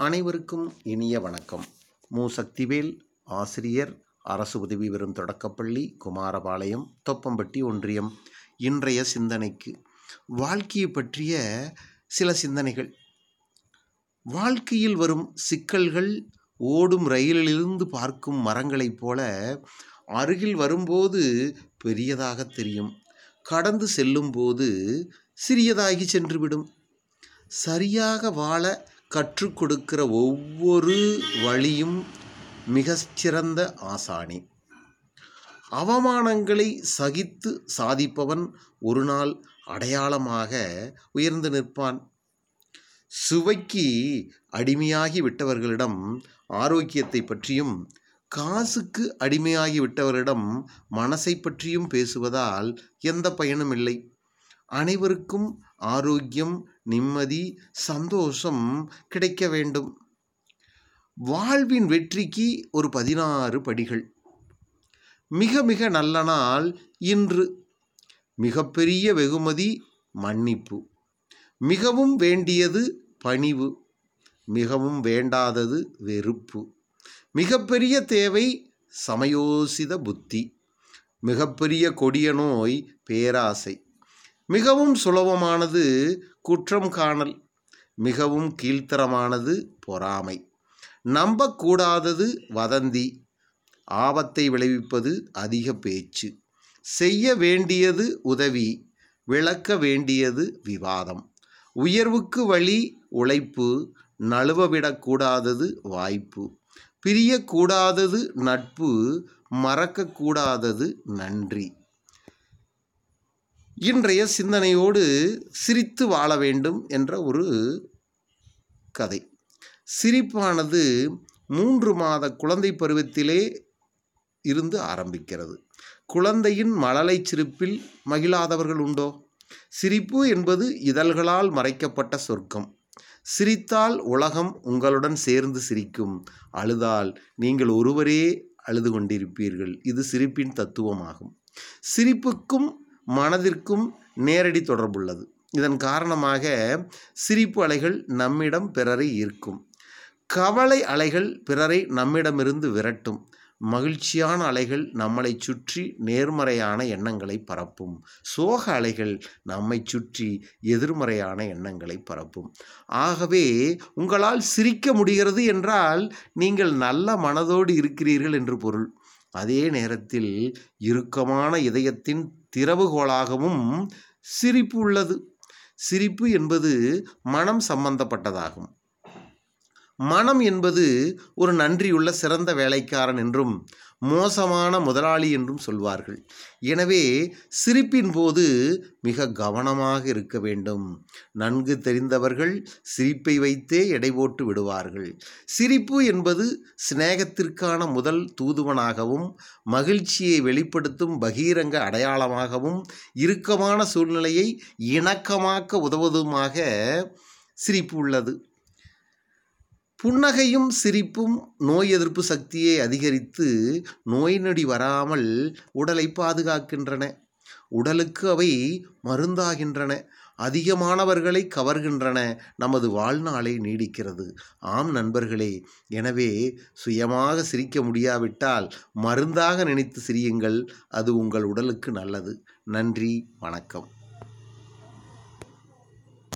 அனைவருக்கும் இனிய வணக்கம். மு. சக்திவேல் ஆசிரியர் அரசு உதவி பெறும் தொடக்கப்பள்ளி குமாரபாளையம் தொப்பம்பட்டி ஒன்றியம் இன்றைய சிந்தனைக்கு. வாழ்க்கையை பற்றிய சில சிந்தனைகள். வாழ்க்கையில் வரும் சிக்கல்கள் ஓடும் ரயிலிலிருந்து பார்க்கும் மரங்களைப் போல அருகில் வரும்போது பெரியதாக தெரியும். கடந்து செல்லும்போது சிறியதாகி சென்றுவிடும். சரியாக வாழ கற்றுக் கொடுக்கிற ஒவ்வொரு வழியும் மிகச்சிறந்த ஆசானி. அவமானங்களை சகித்து சாதிப்பவன் ஒரு நாள் அடையாளமாக உயர்ந்து நிற்பான். சுவைக்கு அடிமையாகி விட்டவர்களிடம் ஆரோக்கியத்தை பற்றியும் காசுக்கு அடிமையாகி விட்டவரிடம் மனசை பற்றியும் பேசுவதால் எந்த பயனும் இல்லை. அனைவருக்கும் ஆரோக்கியம் நிம்மதி சந்தோஷம் கிடைக்க வேண்டும். வாழ்வின் வெற்றிக்கு ஒரு பதினாறு படிகள். மிக மிக நல்ல நாள் இன்று. மிகப்பெரிய வெகுமதி மன்னிப்பு. மிகவும் வேண்டியது பணிவு. மிகவும் வேண்டாதது வெறுப்பு. மிகப்பெரிய தேவை சமயோசித புத்தி. மிகப்பெரிய கொடிய நோய் பேராசை. மிகவும் சுலபமானது குற்றம் காணல் மிகவும் கீழ்த்தரமானது பொறாமை. நம்பக்கூடாதது வதந்தி ஆபத்தை விளைவிப்பது அதிக பேச்சு. செய்ய வேண்டியது உதவி விளக்க வேண்டியது விவாதம். உயர்வுக்கு வழி உழைப்பு நழுவவிடக்கூடாதது வாய்ப்பு. பிரியக்கூடாதது நட்பு மறக்கக்கூடாதது நன்றி. இன்றைய சிந்தனையோடு சிரித்து வாழ வேண்டும் என்ற ஒரு கதை. சிரிப்பானது மூன்று மாத குழந்தை பருவத்திலே இருந்து ஆரம்பிக்கிறது. குழந்தையின் மழலை சிரிப்பில் மகிழாதவர்கள் உண்டோ? சிரிப்பு என்பது இதழ்களால் மறைக்கப்பட்ட சொர்க்கம். சிரித்தால் உலகம் உங்களுடன் சேர்ந்து சிரிக்கும். அழுதால் நீங்கள் ஒருவரே அழுது கொண்டிருப்பீர்கள். இது சிரிப்பின் தத்துவமாகும். சிரிப்புக்கும் மனதிற்கும் நேரடி தொடர்புள்ளது. இதன் காரணமாக சிரிப்பு அலைகள் நம்மிடம் பிறரை ஈர்க்கும். கவலை அலைகள் பிறரை நம்மிடமிருந்து விரட்டும். மகிழ்ச்சியான அலைகள் நம்மளை சுற்றி நேர்மறையான எண்ணங்களை பரப்பும். சோக அலைகள் நம்மை சுற்றி எதிர்மறையான எண்ணங்களை பரப்பும். ஆகவே உங்களால் சிரிக்க முடிகிறது என்றால் நீங்கள் நல்ல மனதோடு இருக்கிறீர்கள் என்று பொருள். அதே நேரத்தில் இறுக்கமான இதயத்தின் திறவுகோலாகவும் சிரிப்பு உள்ளது. சிரிப்பு என்பது மனம் சம்பந்தப்பட்டதாகும். மனம் என்பது ஒரு நன்றியுள்ள சிறந்த வேலைக்காரன் என்றும் மோசமான முதலாளி என்றும் சொல்வார்கள். எனவே சிரிப்பின் போது மிக கவனமாக இருக்க வேண்டும். நன்கு தெரிந்தவர்கள் சிரிப்பை வைத்தே எடை போட்டு விடுவார்கள். சிரிப்பு என்பது சிநேகத்திற்கான முதல் தூதுவனாகவும் மகிழ்ச்சியை வெளிப்படுத்தும் பகீரங்க அடையாளமாகவும் இறுக்கமான சூழ்நிலையை இணக்கமாக்க உதவுவதுமாக சிரிப்பு உள்ளது. புன்னகையும் சிரிப்பும் நோய் எதிர்ப்பு சக்தியை அதிகரித்து நோய் நொடி வராமல் உடலை பாதுகாக்கின்றன. உடலுக்கு அவை மருந்தாகின்றன. அதிகமானவர்களை கவர்கின்றன. நமது வாழ்நாளை நீடிக்கிறது. ஆம் நண்பர்களே எனவே சுயமாக சிரிக்க முடியாவிட்டால் மருந்தாக நினைத்து சிரியுங்கள். அது உங்கள் உடலுக்கு நல்லது. நன்றி வணக்கம்.